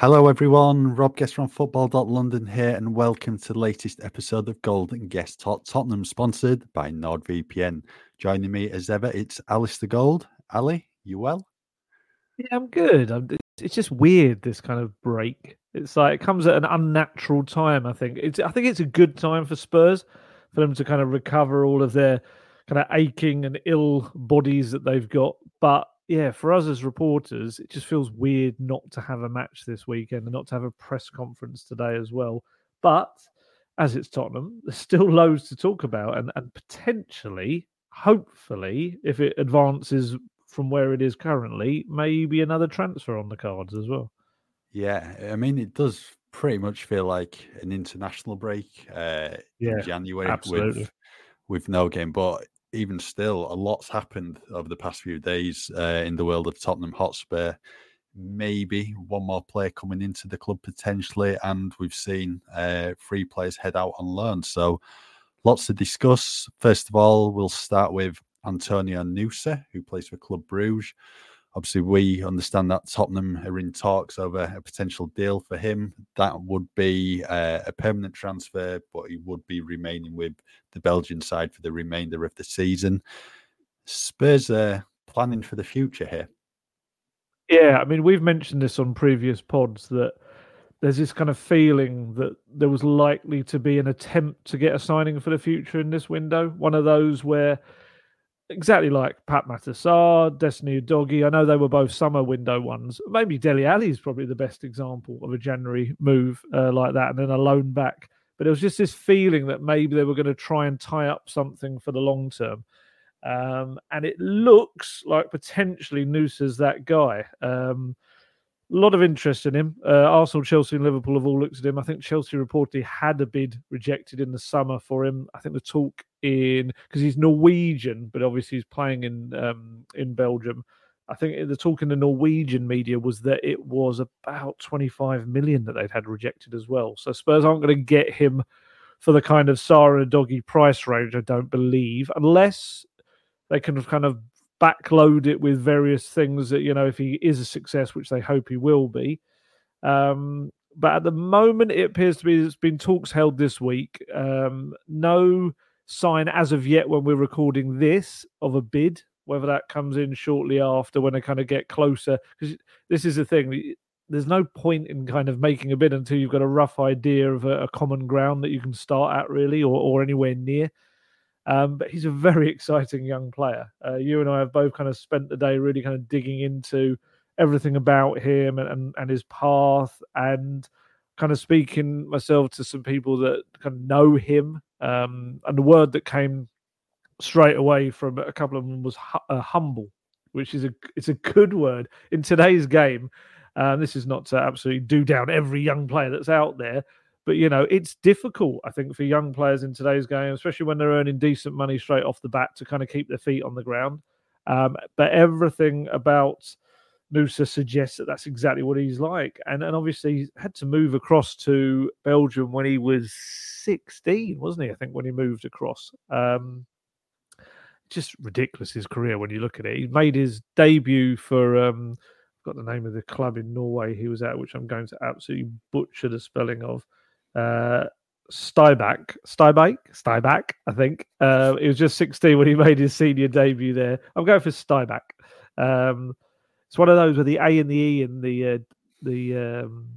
Hello, everyone. Rob Guest from Football.London here, and welcome to the latest episode of Gold & Guest Tot Tottenham, sponsored by NordVPN. Joining me as ever, it's Alasdair Gold. Ali, you well? Yeah, I'm good. I'm, it's just weird this kind of break. It's like it comes at an unnatural time. I think it's. I think it's a good time for Spurs for them to kind of recover all of their kind of aching and ill bodies that they've got. But yeah, for us as reporters, it just feels weird not to have a match this weekend and not to have a press conference today as well. But as it's Tottenham, there's still loads to talk about, and, and potentially, hopefully, if it advances from where it is currently, maybe another transfer on the cards as well. Yeah, I mean, it does pretty much feel like an international break uh, yeah, in January absolutely. with with no game, but even still, a lot's happened over the past few days uh, in the world of Tottenham Hotspur. Maybe one more player coming into the club potentially, and we've seen uh, three players head out on loan. So, lots to discuss. First of all, we'll start with Antonio Nusa, who plays for Club Bruges. Obviously, we understand that Tottenham are in talks over a potential deal for him. That would be uh, a permanent transfer, but he would be remaining with the Belgian side for the remainder of the season. Spurs are planning for the future here. Yeah, I mean, we've mentioned this on previous pods that there's this kind of feeling that there was likely to be an attempt to get a signing for the future in this window. One of those where exactly like Pape Matar Sarr, Destiny Udogie. I know they were both summer window ones. Maybe Dele Alli is probably the best example of a January move uh, like that, and then a loan back. But it was just this feeling that maybe they were going to try and tie up something for the long term. Um, and it looks like potentially Nusa's that guy. Um, a lot of interest in him. Uh, Arsenal, Chelsea, and Liverpool have all looked at him. I think Chelsea reportedly had a bid rejected in the summer for him. I think the talk in because he's Norwegian, but obviously he's playing in um, in Belgium. I think the talk in the Norwegian media was that it was about 25 million that they'd had rejected as well. So Spurs aren't going to get him for the kind of Sarr Udogie price range, I don't believe, unless they can kind of backload it with various things that you know if he is a success which they hope he will be um, but at the moment it appears to be there's been talks held this week um, no sign as of yet when we're recording this of a bid whether that comes in shortly after when they kind of get closer because this is the thing there's no point in kind of making a bid until you've got a rough idea of a, a common ground that you can start at really or, or anywhere near um, but he's a very exciting young player. Uh, you and I have both kind of spent the day really kind of digging into everything about him and, and, and his path and kind of speaking myself to some people that kind of know him. Um, and the word that came straight away from a couple of them was hu- uh, humble, which is a it's a good word in today's game. Um, this is not to absolutely do down every young player that's out there, but you know, it's difficult, I think, for young players in today's game, especially when they're earning decent money straight off the bat, to kind of keep their feet on the ground. Um, but everything about Nusa suggests that that's exactly what he's like, and and obviously he had to move across to Belgium when he was sixteen, wasn't he? I think when he moved across. Um, just ridiculous his career when you look at it. He made his debut for um, got the name of the club in Norway he was at, which I'm going to absolutely butcher the spelling of uh, Stybak, Stybake, Stybak, I think. Uh, he was just 16 when he made his senior debut there. I'm going for Stybak. Um, it's one of those where the A and the E and the uh, the um,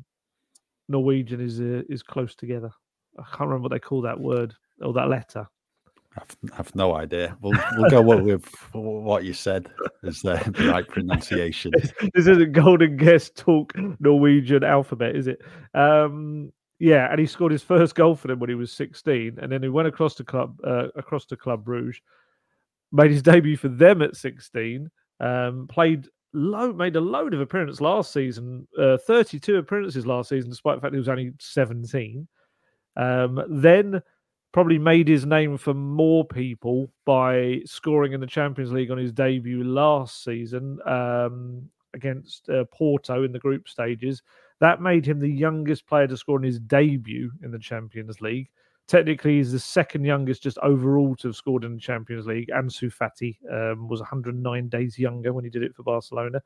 Norwegian is uh, is close together. I can't remember what they call that word or that letter. I've, I've no idea. We'll we'll go with what you said is the, the right pronunciation. this isn't Gold & Guest Talk Norwegian alphabet, is it? Um, yeah, and he scored his first goal for them when he was 16, and then he went across the club uh, across to Club Brugge, made his debut for them at 16, um, played load made a load of appearances last season, uh, 32 appearances last season, despite the fact he was only 17. Um, then probably made his name for more people by scoring in the Champions League on his debut last season um, against uh, Porto in the group stages. That made him the youngest player to score in his debut in the Champions League. Technically, he's the second youngest just overall to have scored in the Champions League. Ansu Fati um, was 109 days younger when he did it for Barcelona.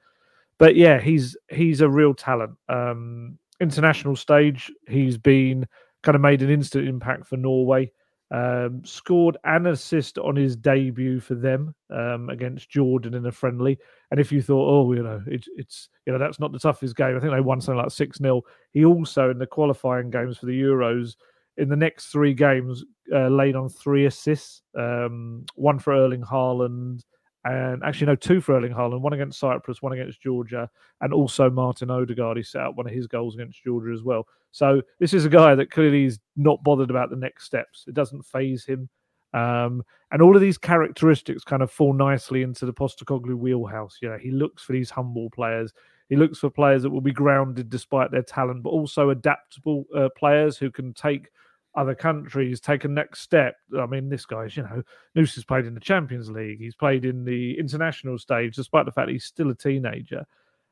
But yeah, he's he's a real talent. Um, international stage, he's been kind of made an instant impact for Norway. Um, scored an assist on his debut for them um, against Jordan in a friendly. And if you thought, oh, you know, it, it's you know that's not the toughest game, I think they won something like six 0 He also in the qualifying games for the Euros in the next three games uh, laid on three assists, um, one for Erling Haaland, and actually no, two for Erling Haaland, one against Cyprus, one against Georgia, and also Martin Odegaard. He set up one of his goals against Georgia as well. So this is a guy that clearly is not bothered about the next steps. It doesn't phase him. Um, and all of these characteristics kind of fall nicely into the Postecoglou wheelhouse. You know, he looks for these humble players. He looks for players that will be grounded despite their talent, but also adaptable uh, players who can take other countries take a next step. I mean, this guy's, you know, Nusa has played in the Champions League. He's played in the international stage, despite the fact he's still a teenager.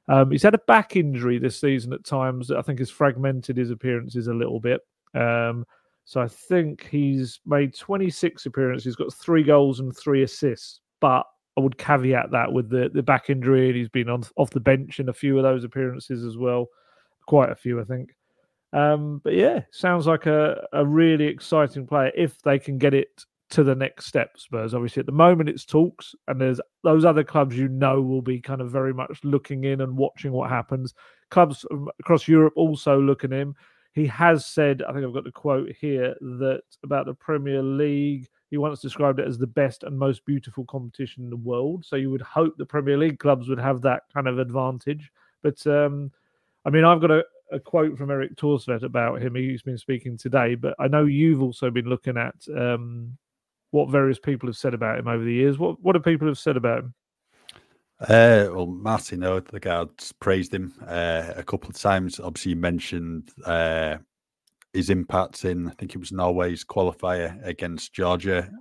Um, he's had a back injury this season at times that I think has fragmented his appearances a little bit. Um, so I think he's made 26 appearances, he's got three goals and three assists. But I would caveat that with the, the back injury, and he's been on off the bench in a few of those appearances as well. Quite a few, I think. Um, but yeah, sounds like a, a really exciting player if they can get it to the next step. Spurs, obviously, at the moment it's talks, and there's those other clubs you know will be kind of very much looking in and watching what happens. Clubs across Europe also looking in. He has said, I think I've got the quote here, that about the Premier League, he once described it as the best and most beautiful competition in the world. So you would hope the Premier League clubs would have that kind of advantage. But um, I mean, I've got a, a quote from Erik Thorstvedt about him. He's been speaking today, but I know you've also been looking at um, what various people have said about him over the years. What what do people have said about him? Uh, well, Martin Odegaard's praised him uh, a couple of times. Obviously, mentioned uh, his impact in, I think it was Norway's qualifier against Georgia.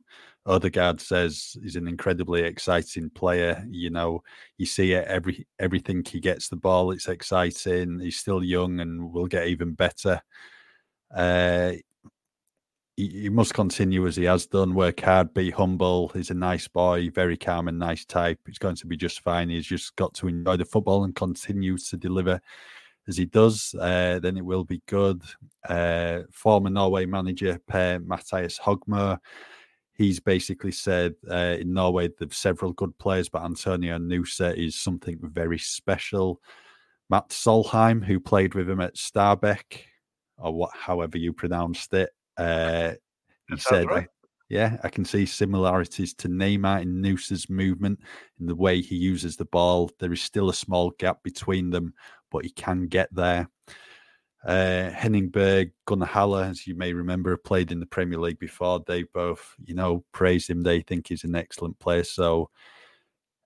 Odegaard says he's an incredibly exciting player. You know, you see it every everything he gets the ball, it's exciting. He's still young and will get even better. Uh, he, he, must continue as he has done. Work hard, be humble. He's a nice boy, very calm and nice type. He's going to be just fine. He's just got to enjoy the football and continue to deliver as he does. Uh, then it will be good. Uh, former Norway manager Per Matthias Høgmo he's basically said uh, in Norway there's several good players, but Antonio Nusa is something very special. Matt Solheim, who played with him at Stabæk, or what, however you pronounced it, uh, he said, right. "Yeah, I can see similarities to Neymar in Nusa's movement, in the way he uses the ball. There is still a small gap between them, but he can get there." Uh, Henning Berg, Gunnar Halle, as you may remember, played in the Premier League before. They both, you know, praised him. They think he's an excellent player. So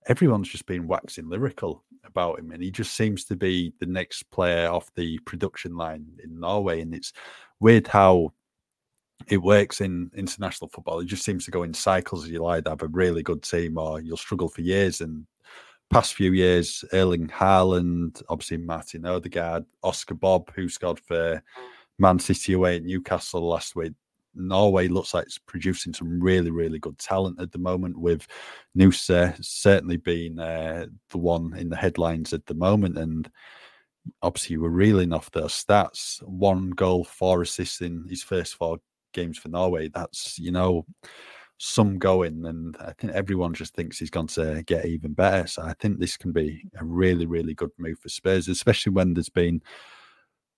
everyone's just been waxing lyrical about him, and he just seems to be the next player off the production line in Norway. And it's weird how it works in international football. It just seems to go in cycles. You'll either have a really good team or you'll struggle for years, and past few years, Erling Haaland, obviously Martin Odegaard, Oscar Bobb, who scored for Man City away at Newcastle last week. Norway looks like it's producing some really, really good talent at the moment, with Nusa certainly being uh, the one in the headlines at the moment. And obviously, we're reeling off those stats one goal, four assists in his first four games for Norway. That's, you know, some going, and I think everyone just thinks he's going to get even better. So I think this can be a really, really good move for Spurs, especially when there's been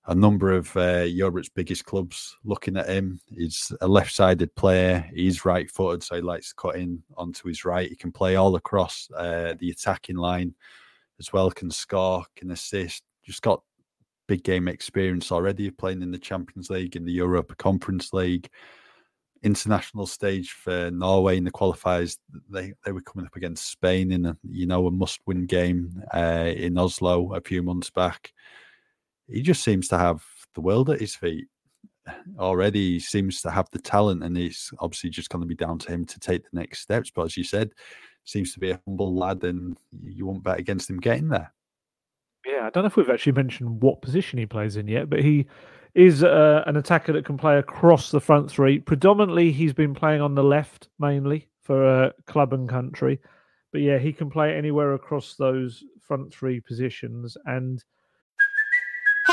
a number of uh, Europe's biggest clubs looking at him. He's a left-sided player. He's right-footed, so he likes to cut in onto his right. He can play all across uh, the attacking line as well. Can score, can assist. Just got big game experience already, playing in the Champions League, in the Europa Conference League international stage for Norway in the qualifiers. They they were coming up against Spain in a you know a must win game uh, in Oslo a few months back. He just seems to have the world at his feet already. He seems to have the talent, and it's obviously just going to be down to him to take the next steps. But as you said, seems to be a humble lad, and you won't bet against him getting there. Yeah, I don't know if we've actually mentioned what position he plays in yet, but he is uh, an attacker that can play across the front three. Predominantly, he's been playing on the left mainly for uh, club and country, but yeah, he can play anywhere across those front three positions. And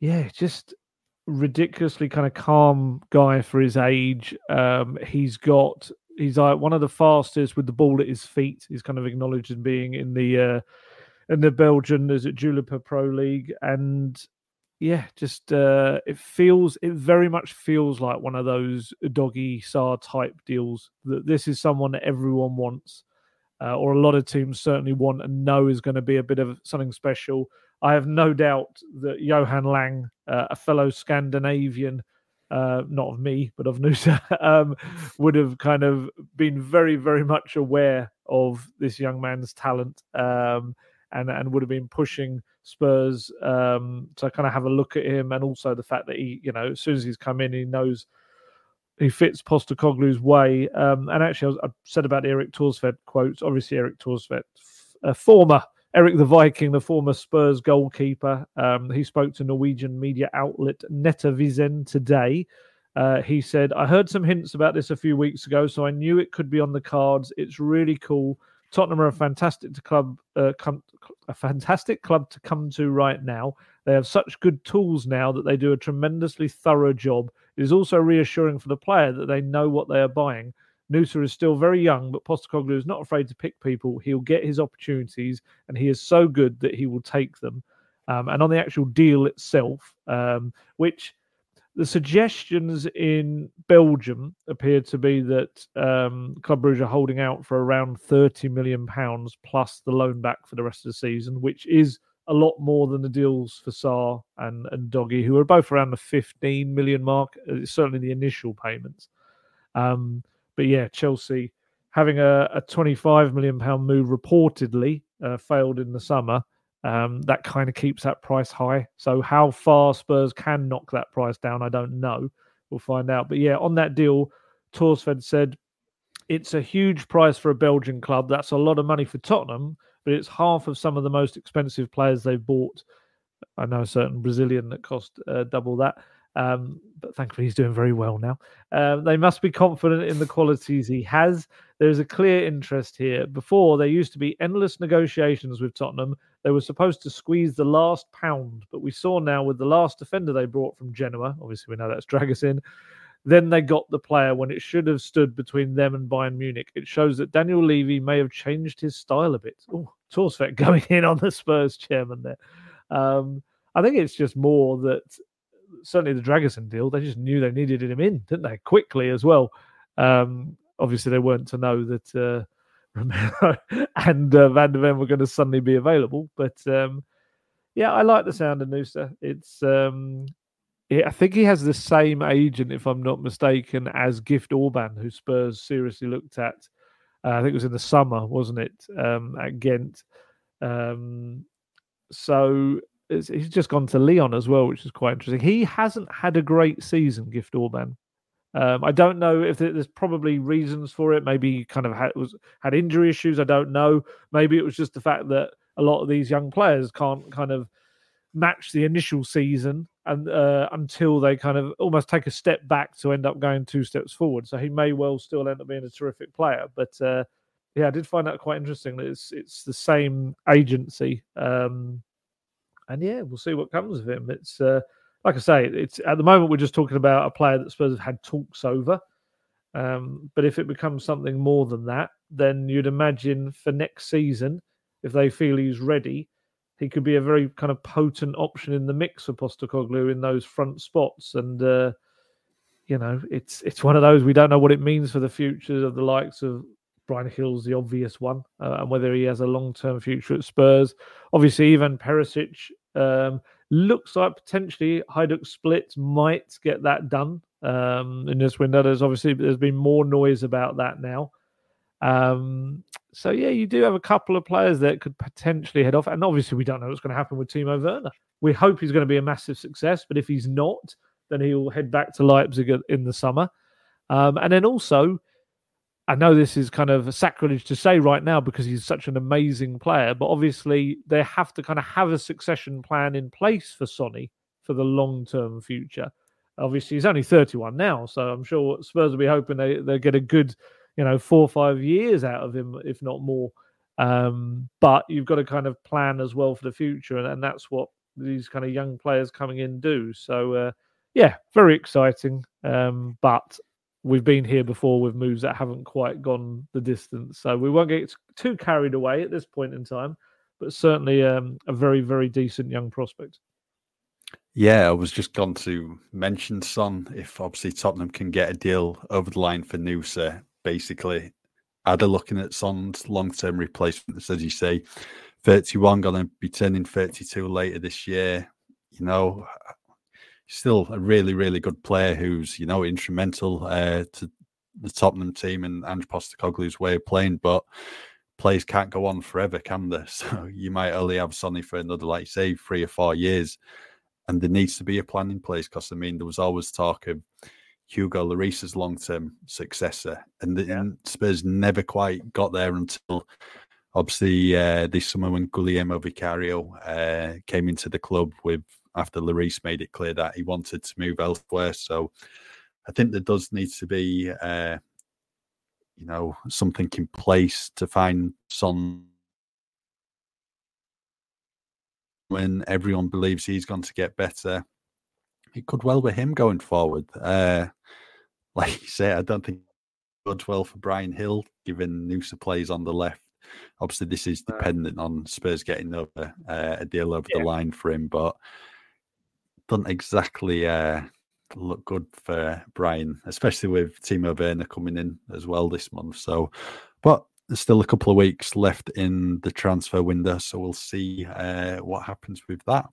Yeah, just ridiculously kind of calm guy for his age. Um, he's got he's like one of the fastest with the ball at his feet. He's kind of acknowledged in being in the uh, in the Belgian is it Jupiler Pro League, and yeah, just uh, it feels it very much feels like one of those Udogie Sarr type deals. That this is someone that everyone wants, uh, or a lot of teams certainly want and know is going to be a bit of something special. I have no doubt that Johan Lange, uh, a fellow Scandinavian, uh, not of me, but of Nusa, um, would have kind of been very, very much aware of this young man's talent um, and, and would have been pushing Spurs um, to kind of have a look at him. And also the fact that he, you know, as soon as he's come in, he knows he fits Postecoglou's way. Um, and actually, I, I, said about the Erik Thorstvedt quotes. Obviously, Erik Thorstvedt, a former Erik the Viking, the former Spurs goalkeeper, um, he spoke to Norwegian media outlet Nettavisen today. Uh, he said, I heard some hints about this a few weeks ago, so I knew it could be on the cards. It's really cool. Tottenham are a fantastic club, uh, a fantastic club to come to right now. They have such good tools now that they do a tremendously thorough job. It is also reassuring for the player that they know what they are buying. Nusa is still very young, but Postecoglou is not afraid to pick people. He'll get his opportunities, and he is so good that he will take them. Um, and on the actual deal itself, um, which the suggestions in Belgium appear to be that um, Club Brugge are holding out for around 30 million pounds plus the loan back for the rest of the season, which is a lot more than the deals for Sarr and, and Udogie, who are both around the 15 million mark, uh, certainly the initial payments. Um, but yeah, Chelsea having a, a 25 million pound move reportedly uh, failed in the summer. Um, that kind of keeps that price high. So how far Spurs can knock that price down, I don't know. We'll find out. But yeah, on that deal, Thorstvedt said it's a huge price for a Belgian club. That's a lot of money for Tottenham, but it's half of some of the most expensive players they've bought. I know a certain Brazilian that cost uh, double that. Um, but thankfully, he's doing very well now. Uh, they must be confident in the qualities he has. There's a clear interest here. Before, there used to be endless negotiations with Tottenham. They were supposed to squeeze the last pound, but we saw now with the last defender they brought from Genoa, obviously, we know that's Dragusin. Then they got the player when it should have stood between them and Bayern Munich. It shows that Daniel Levy may have changed his style a bit. Oh, Thorstvedt going in on the Spurs chairman there. Um, I think it's just more that certainly the Dragusin deal, they just knew they needed him in, didn't they? Quickly as well. Um, obviously, they weren't to know that uh, Romero and uh, Van der Ven were going to suddenly be available. But um, yeah, I like the sound of Nusa. It's um, I think he has the same agent, if I'm not mistaken, as Gift Orban, who Spurs seriously looked at. Uh, I think it was in the summer, wasn't it, um, at Ghent. Um, so he's just gone to Lyon as well, which is quite interesting. He hasn't had a great season, Gift Orban. Um, I don't know if there's probably reasons for it. Maybe he kind of had was had injury issues. I don't know. Maybe it was just the fact that a lot of these young players can't kind of match the initial season and uh, until they kind of almost take a step back to end up going two steps forward. So he may well still end up being a terrific player. But uh, yeah, I did find that quite interesting that it's it's the same agency. Um, and yeah, we'll see what comes of him. It's uh, like I say, it's at the moment we're just talking about a player that Spurs have had talks over. Um, but if it becomes something more than that, then you'd imagine for next season, if they feel he's ready, he could be a very kind of potent option in the mix for Postecoglou in those front spots. And uh, you know, it's it's one of those we don't know what it means for the future of the likes of Bryan Gil's the obvious one, uh, and whether he has a long term future at Spurs. Obviously, Ivan Perisic um, looks like potentially Hajduk Split might get that done um, in this window. There's obviously there's been more noise about that now. Um, so yeah, you do have a couple of players that could potentially head off, and obviously we don't know what's going to happen with Timo Werner. We hope he's going to be a massive success, but if he's not, then he'll head back to Leipzig in the summer. Um, and then also, I know this is kind of a sacrilege to say right now because he's such an amazing player, but obviously they have to kind of have a succession plan in place for Sonny for the long term future. Obviously, he's only 31 now, so I'm sure Spurs will be hoping they, they get a good, you know, four or five years out of him, if not more. Um, but you've got to kind of plan as well for the future, and, and that's what these kind of young players coming in do. So, uh, yeah, very exciting. Um, but we've been here before with moves that haven't quite gone the distance. So we won't get too carried away at this point in time, but certainly um, a very, very decent young prospect. Yeah, I was just going to mention Son. If obviously Tottenham can get a deal over the line for Nusa, basically, are they looking at Son's long term replacement? As you say, 31 going to be turning 32 later this year. You know, still a really, really good player who's, you know, instrumental uh, to the Tottenham team and Ange Postecoglou's way of playing. But players can't go on forever, can they? So you might only have Sonny for another, like say, three or four years. And there needs to be a plan in place because, I mean, there was always talk of Hugo Lloris's long term successor. And, the, and Spurs never quite got there until obviously uh, this summer when Guglielmo Vicario uh, came into the club with after Lloris made it clear that he wanted to move elsewhere. So I think there does need to be, uh, you know, something in place to find some when everyone believes he's going to get better. It could well be him going forward. Uh, like you say, I don't think it well for Bryan Gil, given Nusa plays on the left. Obviously, this is dependent on Spurs getting over uh, a deal over yeah. the line for him, but doesn't exactly uh, look good for Bryan, especially with Timo Werner coming in as well this month. So, but there's still a couple of weeks left in the transfer window, so we'll see uh, what happens with that.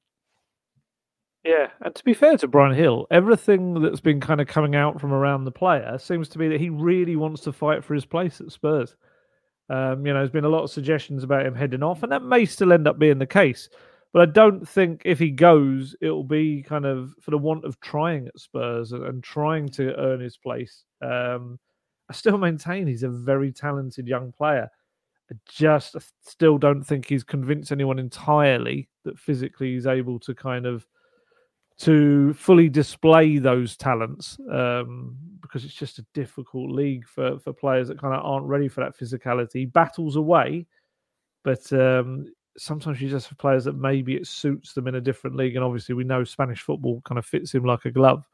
Yeah, and to be fair to Bryan Gil, everything that's been kind of coming out from around the player seems to be that he really wants to fight for his place at Spurs. Um, you know, there's been a lot of suggestions about him heading off, and that may still end up being the case. But I don't think if he goes, it'll be kind of for the want of trying at Spurs and, and trying to earn his place. Um, I still maintain he's a very talented young player. I just still don't think he's convinced anyone entirely that physically he's able to kind of to fully display those talents um, because it's just a difficult league for for players that kind of aren't ready for that physicality. He battles away, but um, sometimes you just have players that maybe it suits them in a different league, and obviously we know Spanish football kind of fits him like a glove.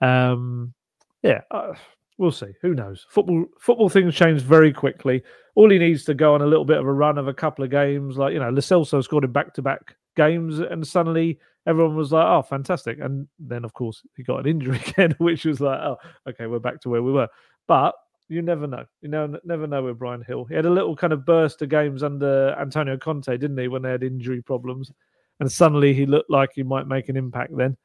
Um, yeah, uh, we'll see. Who knows? Football football things change very quickly. All he needs to go on a little bit of a run of a couple of games, like you know, Celso scored in back to back games, and suddenly everyone was like, "Oh, fantastic!" And then, of course, he got an injury again, which was like, "Oh, okay, we're back to where we were." But you never know. You know, never know with Bryan Gil. He had a little kind of burst of games under Antonio Conte, didn't he, when they had injury problems, and suddenly he looked like he might make an impact then.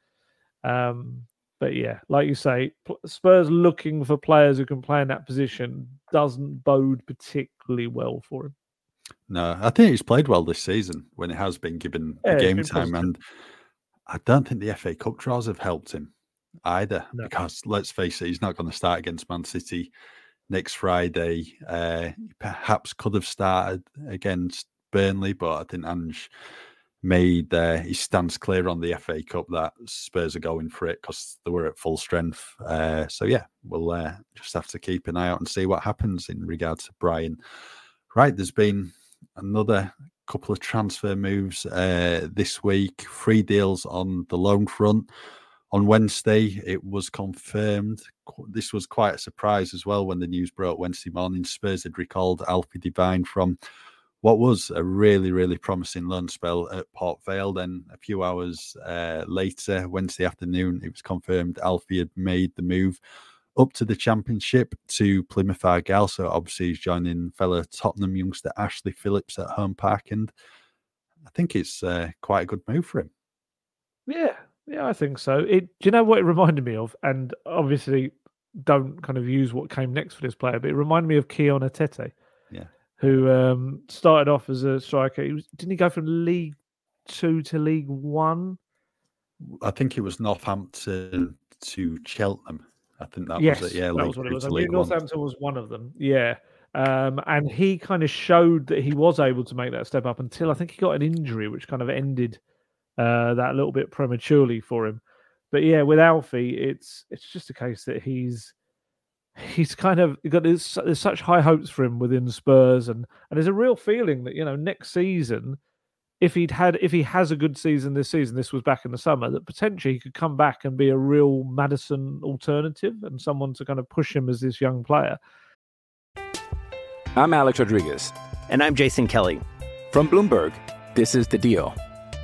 Um, but yeah, like you say, Spurs looking for players who can play in that position doesn't bode particularly well for him. No, I think he's played well this season when he has been given yeah, game time, positive. and I don't think the FA Cup draws have helped him. either no. because let's face it, he's not going to start against Man City next Friday. Uh, perhaps could have started against Burnley, but I think Ange made uh, his stance clear on the FA Cup that Spurs are going for it because they were at full strength. Uh, so yeah, we'll uh, just have to keep an eye out and see what happens in regards to Bryan. Right, there's been another couple of transfer moves uh, this week. Three deals on the loan front. On Wednesday, it was confirmed. This was quite a surprise as well when the news broke Wednesday morning. Spurs had recalled Alfie Devine from what was a really, really promising loan spell at Port Vale. Then a few hours uh, later, Wednesday afternoon, it was confirmed Alfie had made the move up to the championship to Plymouth Argyle. So obviously he's joining fellow Tottenham youngster Ashley Phillips at home park, and I think it's uh, quite a good move for him. Yeah, yeah, I think so. It. Do you know what it reminded me of? And obviously, don't kind of use what came next for this player, but it reminded me of Kion Etete. Yeah. Who um, started off as a striker? He was, didn't he go from League Two to League One? I think it was Northampton to Cheltenham. I think that yes, was it. Yeah, that was what it was. I mean, Northampton was one of them. Yeah. Um, and he kind of showed that he was able to make that step up until I think he got an injury, which kind of ended uh, that a little bit prematurely for him. But yeah, with Alfie, it's it's just a case that he's he's kind of got there's, there's such high hopes for him within Spurs, and and there's a real feeling that you know next season if he'd had if he has a good season this season, this was back in the summer, that potentially he could come back and be a real Maddison alternative and someone to kind of push him as this young player. I'm Alex Rodriguez. And I'm Jason Kelly. From Bloomberg, this is The Deal.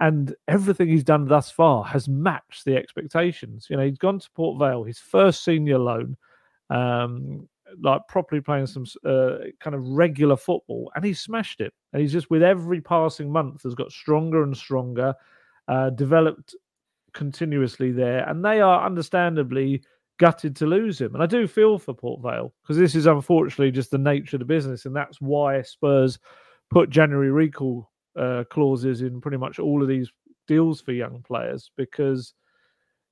And everything he's done thus far has matched the expectations. You know, he's gone to Port Vale, his first senior loan. Um, like properly playing some uh, kind of regular football, and he's smashed it. And he's just with every passing month has got stronger and stronger, uh, developed continuously there, and they are understandably gutted to lose him. And I do feel for Port Vale because this is unfortunately just the nature of the business, and that's why Spurs put January recall uh, clauses in pretty much all of these deals for young players because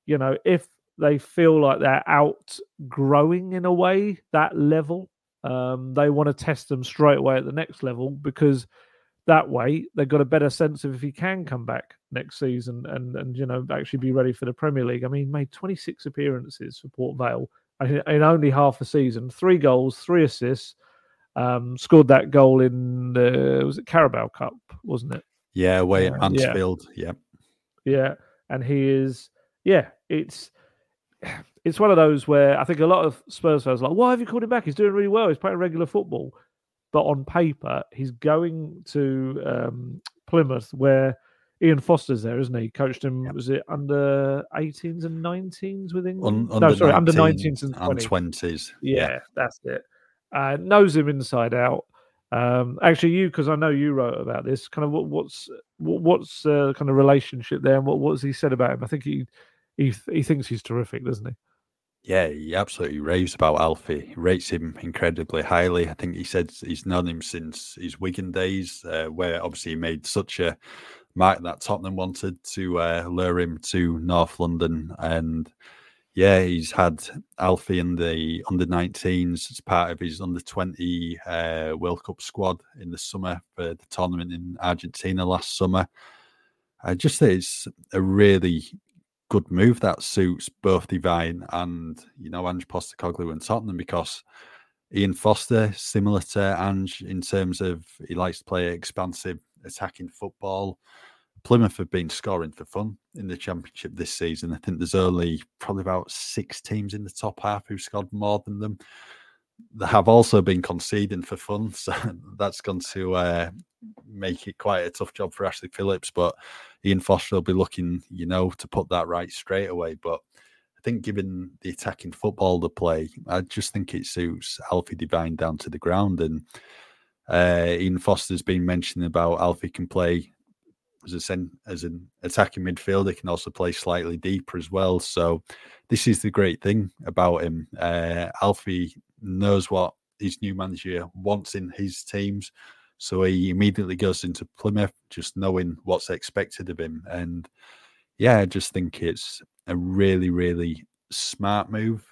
you know if they feel like they're outgrowing in a way that level. Um, they want to test them straight away at the next level because that way they've got a better sense of if he can come back next season and and you know actually be ready for the Premier League. I mean, made 26 appearances for Port Vale in only half a season, three goals, three assists. Um, scored that goal in the was it Carabao Cup, wasn't it? Yeah, away at Mansfield. Yeah. yeah, yeah, and he is yeah. It's it's one of those where I think a lot of Spurs fans are like, why have you called him back? He's doing really well. He's playing regular football. But on paper, he's going to um, Plymouth where Ian Foster's there, isn't he? Coached him, yeah. was it under 18s and 19s with England? Un, no, sorry, under 19s and 20s. 20s. Yeah, yeah, that's it. Uh, knows him inside out. Um, actually, you because I know you wrote about this. Kind of what, what's what, what's uh, kind of relationship there, and what what's he said about him? I think he he he thinks he's terrific, doesn't he? Yeah, he absolutely raves about Alfie. He rates him incredibly highly. I think he said he's known him since his Wigan days, uh, where obviously he made such a mark that Tottenham wanted to uh, lure him to North London. And yeah, he's had Alfie in the under 19s as part of his under 20 uh, World Cup squad in the summer for the tournament in Argentina last summer. I just think it's a really good move that suits both Devine and you know Ange Postecoglou and Tottenham because Ian Foster, similar to Ange in terms of he likes to play expansive attacking football. Plymouth have been scoring for fun in the championship this season. I think there's only probably about six teams in the top half who scored more than them. They have also been conceding for fun, so that's going to uh, make it quite a tough job for Ashley Phillips. But Ian Foster will be looking, you know, to put that right straight away. But I think given the attacking football the play, I just think it suits Alfie Devine down to the ground. And uh, Ian Foster's been mentioning about Alfie can play as a sen- as an attacking midfielder, can also play slightly deeper as well. So this is the great thing about him. Uh, Alfie knows what his new manager wants in his teams. So he immediately goes into Plymouth just knowing what's expected of him. And yeah, I just think it's a really, really smart move.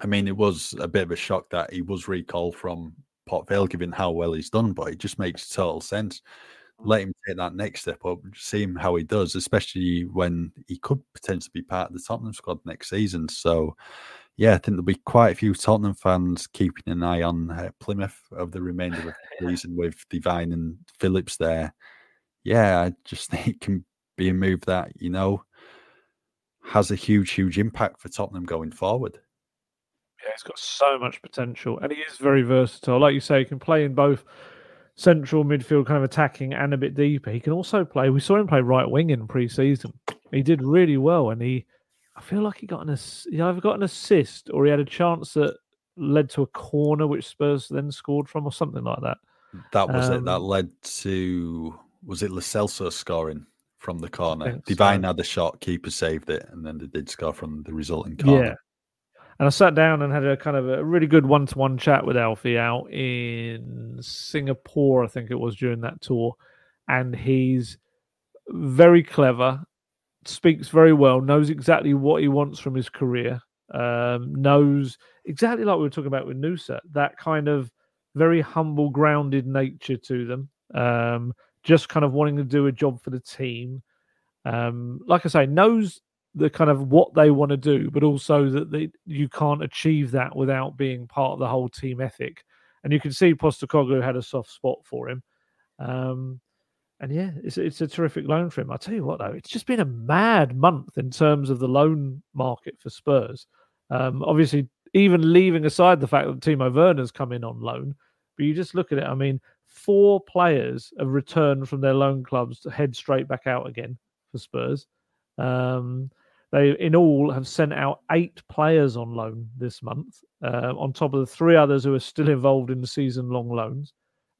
I mean, it was a bit of a shock that he was recalled from Port Vale, given how well he's done, but it just makes total sense. Let him take that next step up, see him how he does, especially when he could potentially be part of the Tottenham squad next season. So, yeah, I think there'll be quite a few Tottenham fans keeping an eye on uh, Plymouth of the remainder of the season with Devine and Phillips there. Yeah, I just think it can be a move that, you know, has a huge, huge impact for Tottenham going forward. Yeah, he's got so much potential and he is very versatile. Like you say, he can play in both central midfield, kind of attacking and a bit deeper. He can also play, we saw him play right wing in pre season. He did really well and he, I feel like he got an he either got an assist or he had a chance that led to a corner which Spurs then scored from or something like that. That was um, it. That um, led to was it Lo Celso scoring from the corner? Devine so. had the shot, keeper saved it, and then they did score from the resulting corner. Yeah. And I sat down and had a kind of a really good one to one chat with Alfie out in Singapore, I think it was during that tour. And he's very clever speaks very well, knows exactly what he wants from his career, um, knows exactly like we were talking about with Nusa, that kind of very humble, grounded nature to them. Um, just kind of wanting to do a job for the team. Um, like I say, knows the kind of what they want to do, but also that they, you can't achieve that without being part of the whole team ethic. And you can see Postecoglou had a soft spot for him. Um, and yeah, it's it's a terrific loan for him. I tell you what, though, it's just been a mad month in terms of the loan market for Spurs. Um, obviously, even leaving aside the fact that Timo Werner's come in on loan, but you just look at it. I mean, four players have returned from their loan clubs to head straight back out again for Spurs. Um, they, in all, have sent out eight players on loan this month, uh, on top of the three others who are still involved in the season-long loans,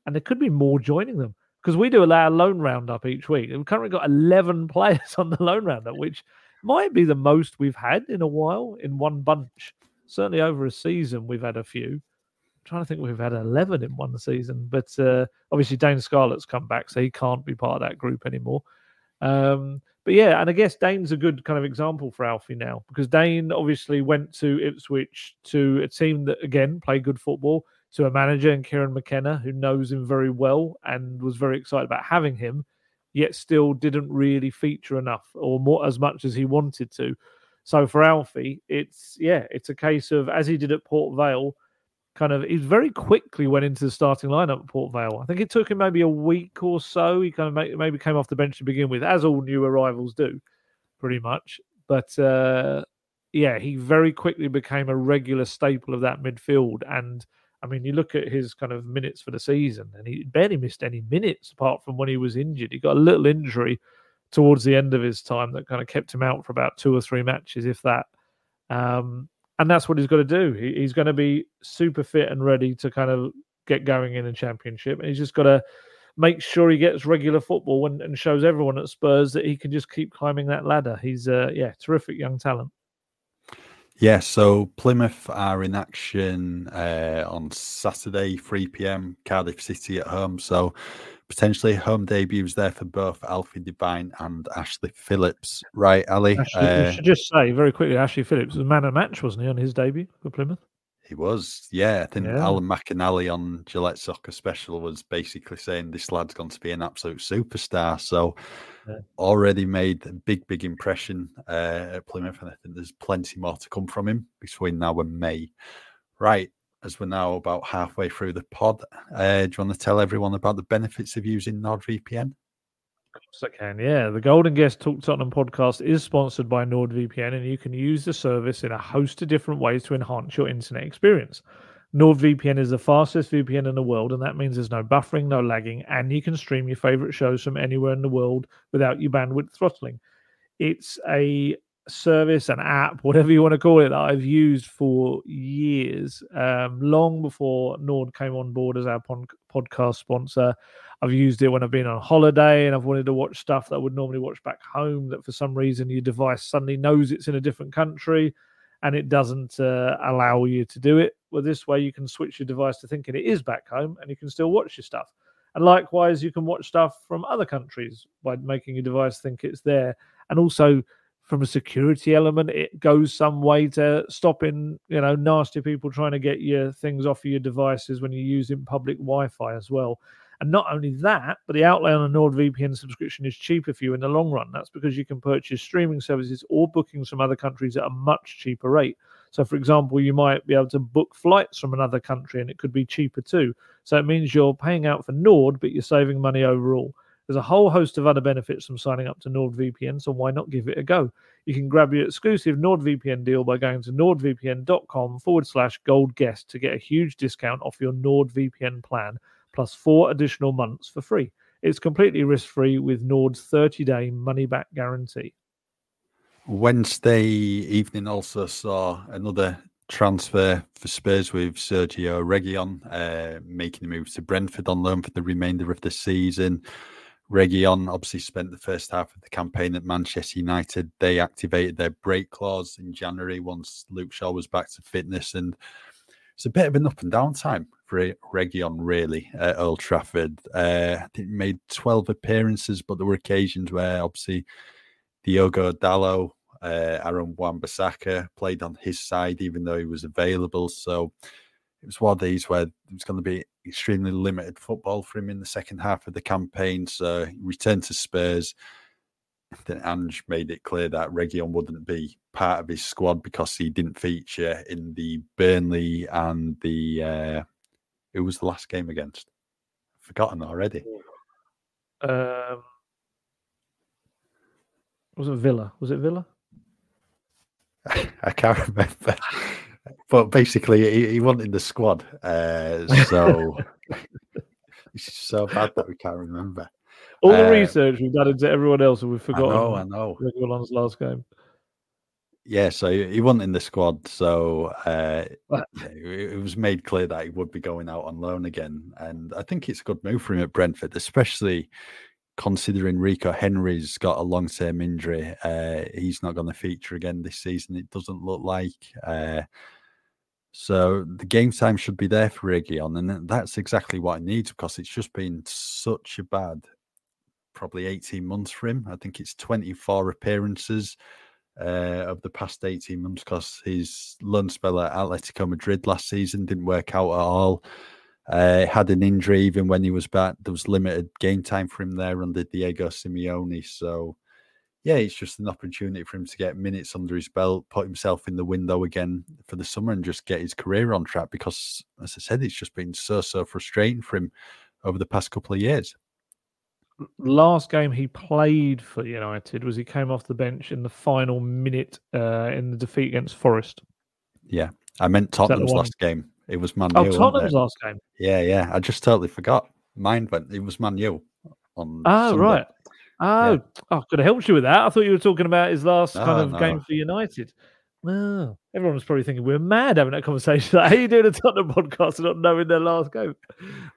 and there could be more joining them because we do allow a loan roundup each week. We've currently got 11 players on the loan roundup, which might be the most we've had in a while in one bunch. Certainly over a season, we've had a few. I'm trying to think we've had 11 in one season, but uh, obviously Dane Scarlett's come back, so he can't be part of that group anymore. Um, but yeah, and I guess Dane's a good kind of example for Alfie now because Dane obviously went to Ipswich to a team that again play good football to a manager and Kieran McKenna, who knows him very well and was very excited about having him, yet still didn't really feature enough or more as much as he wanted to. So for Alfie, it's yeah, it's a case of as he did at Port Vale, kind of he very quickly went into the starting lineup at Port Vale. I think it took him maybe a week or so. He kind of maybe came off the bench to begin with, as all new arrivals do, pretty much. But uh, yeah, he very quickly became a regular staple of that midfield and I mean, you look at his kind of minutes for the season, and he barely missed any minutes apart from when he was injured. He got a little injury towards the end of his time that kind of kept him out for about two or three matches, if that. Um, and that's what he's got to do. He, he's going to be super fit and ready to kind of get going in a championship, and he's just got to make sure he gets regular football and, and shows everyone at Spurs that he can just keep climbing that ladder. He's uh, yeah, terrific young talent. Yeah, so Plymouth are in action uh, on Saturday, 3 p.m. Cardiff City at home. So potentially home debuts there for both Alfie Devine and Ashley Phillips. Right, Ali? Ashley, uh, should just say very quickly Ashley Phillips was man of match, wasn't he, on his debut for Plymouth? He was, yeah. I think yeah. Alan McInally on Gillette Soccer Special was basically saying this lad's going to be an absolute superstar. So yeah. already made a big, big impression uh, at Plymouth, and I think there's plenty more to come from him between now and May. Right, as we're now about halfway through the pod, uh, do you want to tell everyone about the benefits of using NordVPN? Of course I can. Yeah, the Gold & Guest Talk Tottenham podcast is sponsored by NordVPN, and you can use the service in a host of different ways to enhance your internet experience. NordVPN is the fastest VPN in the world, and that means there's no buffering, no lagging, and you can stream your favorite shows from anywhere in the world without your bandwidth throttling. It's a service, an app, whatever you want to call it, that I've used for years, um, long before Nord came on board as our pon- podcast sponsor. I've used it when I've been on holiday and I've wanted to watch stuff that I would normally watch back home. That for some reason your device suddenly knows it's in a different country and it doesn't uh, allow you to do it. Well, this way you can switch your device to thinking it is back home and you can still watch your stuff. And likewise, you can watch stuff from other countries by making your device think it's there. And also, from a security element, it goes some way to stopping, you know, nasty people trying to get your things off of your devices when you're using public Wi-Fi as well. And not only that, but the outlay on a NordVPN subscription is cheaper for you in the long run. That's because you can purchase streaming services or bookings from other countries at a much cheaper rate. So, for example, you might be able to book flights from another country and it could be cheaper too. So, it means you're paying out for Nord, but you're saving money overall. There's a whole host of other benefits from signing up to NordVPN, so why not give it a go? You can grab your exclusive NordVPN deal by going to nordvpn.com forward slash gold guest to get a huge discount off your NordVPN plan, plus four additional months for free. It's completely risk free with Nord's 30 day money back guarantee. Wednesday evening also saw another transfer for Spurs with Sergio Reguilon uh, making the move to Brentford on loan for the remainder of the season. Reguilon obviously spent the first half of the campaign at Manchester United. They activated their break clause in January once Luke Shaw was back to fitness, and it's a bit of an up and down time for Reguilon, really, at Old Trafford. Uh, I think he made 12 appearances, but there were occasions where obviously Diogo Dalot, uh, Aaron Wan-Bissaka played on his side, even though he was available. So it was one of these where it was going to be extremely limited football for him in the second half of the campaign. So he returned to Spurs. Then Ange made it clear that Reguilon wouldn't be part of his squad because he didn't feature in the Burnley and the uh, who was the last game against? Forgotten already. Um, was it Villa? Was it Villa? I can't remember but basically, he, he wanted the squad. Uh, so it's so bad that we can't remember. All the uh, research we've done into everyone else, and we've forgotten. I know, I know. Reguilon's last game. Yeah, so he wasn't in the squad, so uh, it was made clear that he would be going out on loan again, and I think it's a good move for him at Brentford, especially considering Rico Henry's got a long term injury. Uh, he's not going to feature again this season. It doesn't look like. Uh, so the game time should be there for Reguilon, and that's exactly what he needs because it's just been such a bad, probably 18 months for him. I think it's 24 appearances uh, of the past 18 months because his loan spell at Atletico Madrid last season didn't work out at all. Uh, had an injury even when he was back. There was limited game time for him there under Diego Simeone. So yeah, it's just an opportunity for him to get minutes under his belt, put himself in the window again for the summer, and just get his career on track. Because, as I said, it's just been so so frustrating for him over the past couple of years. Last game he played for United was he came off the bench in the final minute uh, in the defeat against Forest. Yeah, I meant Tottenham's last game. It was Man Oh, Tottenham's last game. Yeah, yeah. I just totally forgot. Mind went. It was Man U on. Oh Sunday. right. Oh, yeah. oh, could have helped you with that. I thought you were talking about his last kind of no. game for United. Well, everyone was probably thinking we are mad having that conversation. Like, How are you doing a Tottenham podcast and not knowing their last game?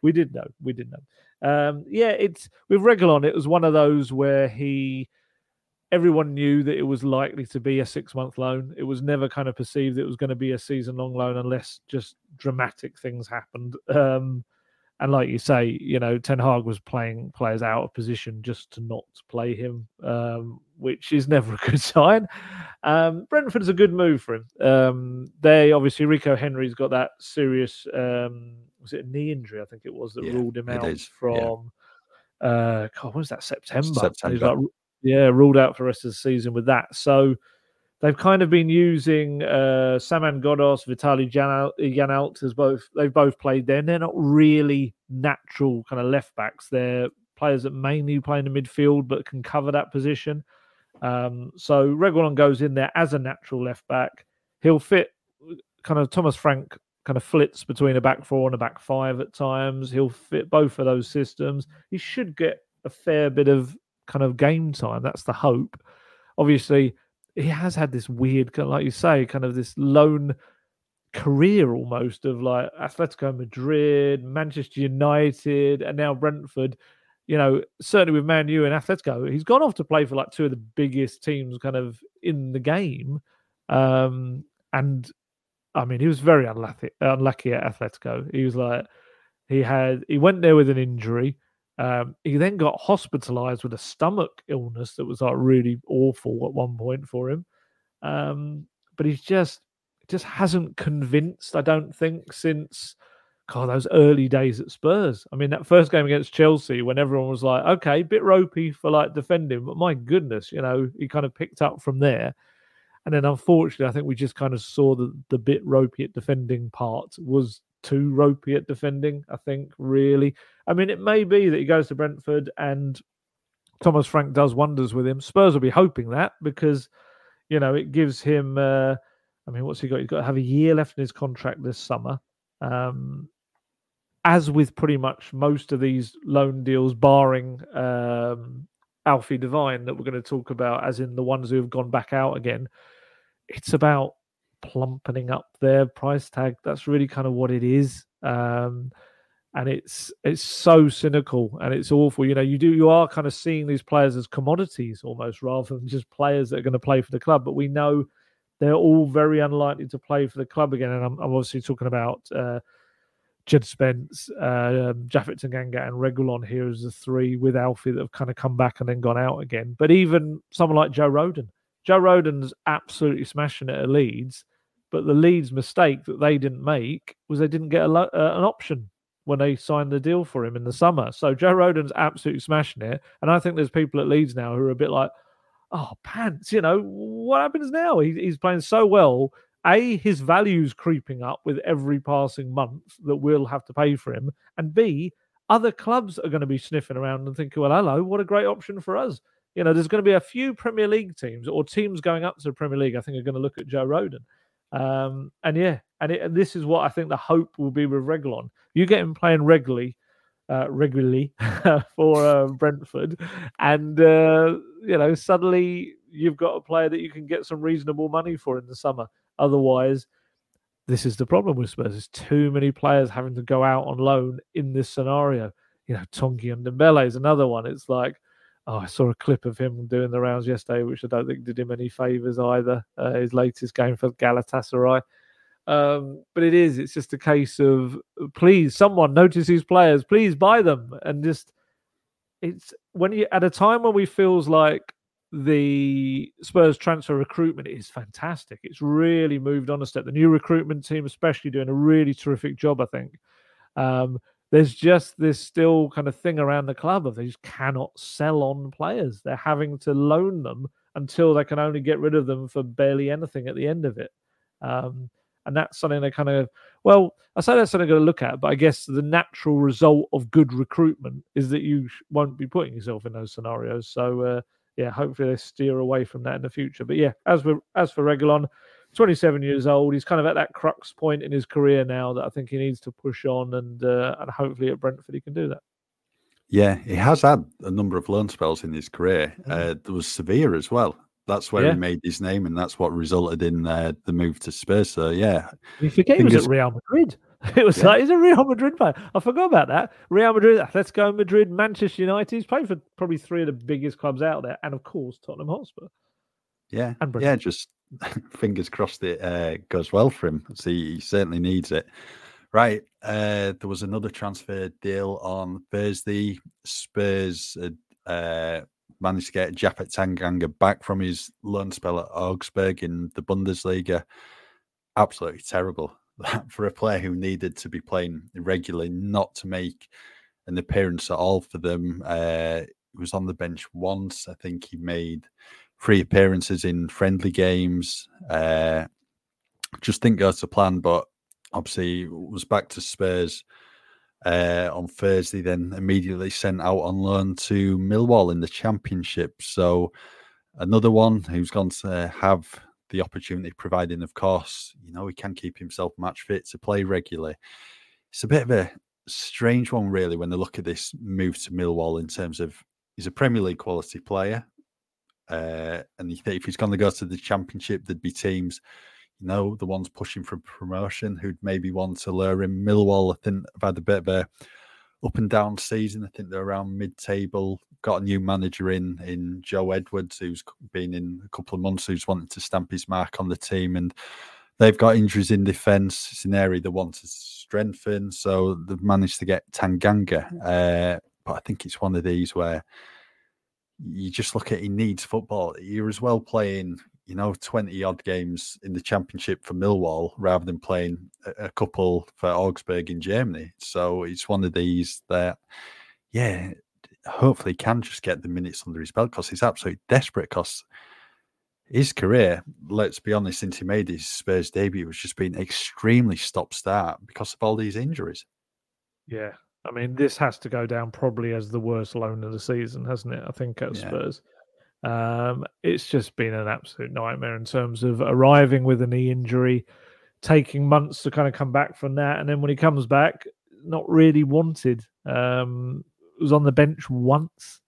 We did know. We did know. Um, yeah, it's with Reguilon. It was one of those where he, everyone knew that it was likely to be a six month loan. It was never kind of perceived it was going to be a season long loan unless just dramatic things happened. Um, and like you say, you know, Ten Hag was playing players out of position just to not play him, um, which is never a good sign. Um, Brentford is a good move for him. Um, they obviously Rico Henry's got that serious um, was it a knee injury? I think it was that yeah, ruled him out from. Yeah. Uh, God, when was that September? September. Like, yeah, ruled out for the rest of the season with that. So They've kind of been using uh, Saman Ghoddos, Vitaly Janelt as both. They've both played there, and they're not really natural kind of left backs. They're players that mainly play in the midfield but can cover that position. Um, so Reguilon goes in there as a natural left back. He'll fit kind of Thomas Frank kind of flits between a back four and a back five at times. He'll fit both of those systems. He should get a fair bit of kind of game time. That's the hope. Obviously, he has had this weird, like you say, kind of this loan career almost of like Atletico Madrid, Manchester United, and now Brentford. You know, certainly with Man U and Atletico, he's gone off to play for like two of the biggest teams kind of in the game. Um, and I mean, he was very unlucky, unlucky at Atletico. He was like, he had, he went there with an injury. Um, he then got hospitalized with a stomach illness that was like really awful at one point for him. Um, but he's just just hasn't convinced, I don't think, since God, those early days at Spurs. I mean, that first game against Chelsea, when everyone was like, okay, bit ropey for like defending, but my goodness, you know, he kind of picked up from there. And then unfortunately, I think we just kind of saw that the bit ropey at defending part was too ropey at defending, I think, really. I mean, it may be that he goes to Brentford and Thomas Frank does wonders with him. Spurs will be hoping that because, you know, it gives him. Uh, I mean, what's he got? He's got to have a year left in his contract this summer. Um, as with pretty much most of these loan deals, barring um, Alfie Devine that we're going to talk about, as in the ones who have gone back out again, it's about plumpening up their price tag. That's really kind of what it is. Um, and it's it's so cynical and it's awful. You know, you do you are kind of seeing these players as commodities almost rather than just players that are going to play for the club. But we know they're all very unlikely to play for the club again. And I'm, I'm obviously talking about uh, Jed Spence, uh, um, Japhet Tanganga, and Reguilon here as the three with Alfie that have kind of come back and then gone out again. But even someone like Joe Rodon, Joe Rodon's absolutely smashing it at Leeds. But the Leeds mistake that they didn't make was they didn't get a, uh, an option when they signed the deal for him in the summer. So Joe Rodon's absolutely smashing it. And I think there's people at Leeds now who are a bit like, oh, pants, you know, what happens now? He, he's playing so well. A, his value's creeping up with every passing month that we'll have to pay for him. And B, other clubs are going to be sniffing around and thinking, well, hello, what a great option for us. You know, there's going to be a few Premier League teams or teams going up to the Premier League, I think, are going to look at Joe Rodon. Um, and yeah, and, it, and, this is what I think the hope will be with Reguilon. You get him playing regularly, uh, regularly for uh, Brentford, and uh, you know suddenly you've got a player that you can get some reasonable money for in the summer. Otherwise, this is the problem with Spurs: there's too many players having to go out on loan in this scenario. You know, Tanguy Ndombele is another one. It's like, oh, I saw a clip of him doing the rounds yesterday, which I don't think did him any favors either. Uh, his latest game for Galatasaray. Um, but it is, it's just a case of please, someone notice these players, please buy them. And just, it's when you, at a time when we feels like the Spurs transfer recruitment is fantastic. It's really moved on a step. The new recruitment team, especially, doing a really terrific job, I think. Um, there's just this still kind of thing around the club of they just cannot sell on players. They're having to loan them until they can only get rid of them for barely anything at the end of it. Um, and that's something they kind of well i say that's something going to look at but i guess the natural result of good recruitment is that you won't be putting yourself in those scenarios so uh, yeah hopefully they steer away from that in the future but yeah as for as for Reguilon 27 years old he's kind of at that crux point in his career now that i think he needs to push on and uh, and hopefully at brentford he can do that yeah, he has had a number of loan spells in his career. Mm. Uh, there was Sevilla as well that's where yeah. he made his name, and that's what resulted in uh, the move to Spurs. So yeah, you forget he was at Real Madrid. It was yeah. like he's a Real Madrid player. I forgot about that. Real Madrid, Let's go Madrid, Manchester United. He's played for probably three of the biggest clubs out there, and of course Tottenham Hotspur. Yeah, and yeah. Just fingers crossed it uh, goes well for him. See, he certainly needs it. Right. Uh, there was another transfer deal on Thursday. Spurs uh, managed to get Japhet Tanganga back from his loan spell at Augsburg in the Bundesliga. Absolutely terrible for a player who needed to be playing regularly, not to make an appearance at all for them. Uh, he was on the bench once. I think he made three appearances in friendly games. Uh, just didn't go to plan, but obviously was back to Spurs uh, on Thursday, then immediately sent out on loan to Millwall in the Championship. So another one who's going to have the opportunity, providing, of course, you know, he can keep himself match fit to play regularly. It's a bit of a strange one, really, when they look at this move to Millwall in terms of he's a Premier League quality player. Uh, and if he's going to go to the championship, there'd be teams, you know, the ones pushing for promotion who'd maybe want to lure him. Millwall, I think, have had a bit of a up and down season. I think they're around mid-table. Got a new manager in in Joe Edwards, who's been in a couple of months, who's wanted to stamp his mark on the team, and they've got injuries in defence. It's an area they want to strengthen, so they've managed to get Tanganga. Uh, but I think it's one of these where you just look at he needs football. You're as well playing, you know, 20 odd games in the championship for Millwall rather than playing a, couple for Augsburg in Germany. So it's one of these that, yeah, hopefully can just get the minutes under his belt because he's absolutely desperate because his career, let's be honest, since he made his Spurs debut, was just been extremely stop start because of all these injuries. Yeah. I mean, this has to go down probably as the worst loan of the season, hasn't it? I think at yeah. Spurs. Um, it's just been an absolute nightmare in terms of arriving with a knee injury, taking months to kind of come back from that, and then when he comes back, not really wanted. Um, was on the bench once.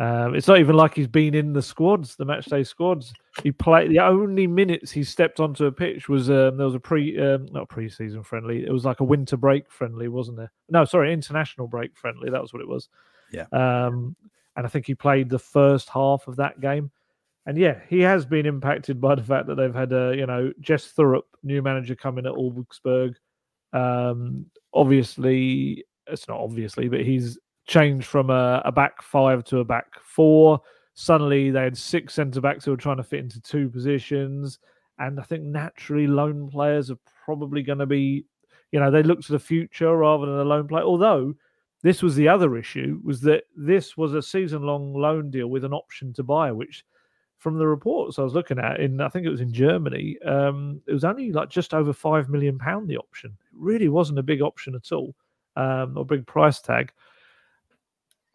Um, it's not even like he's been in the squads, the matchday squads. He played the only minutes he stepped onto a pitch was um, there was a pre um, not pre-season friendly. It was like a winter break friendly, wasn't there? No, sorry, international break friendly. That was what it was. Yeah. Um, and I think he played the first half of that game. And yeah, he has been impacted by the fact that they've had a you know Jess Thorup, new manager, coming at Augsburg. Um, obviously, it's not obviously, but he's changed from a, a back five to a back four. Suddenly, they had six centre backs who were trying to fit into two positions. And I think naturally, loan players are probably going to be, you know, they look to the future rather than a loan player. Although this was the other issue, was that this was a season long loan deal with an option to buy, which from the reports I was looking at in I think it was in Germany, um, it was only like just over five million pound the option. It really wasn't a big option at all, um, or big price tag.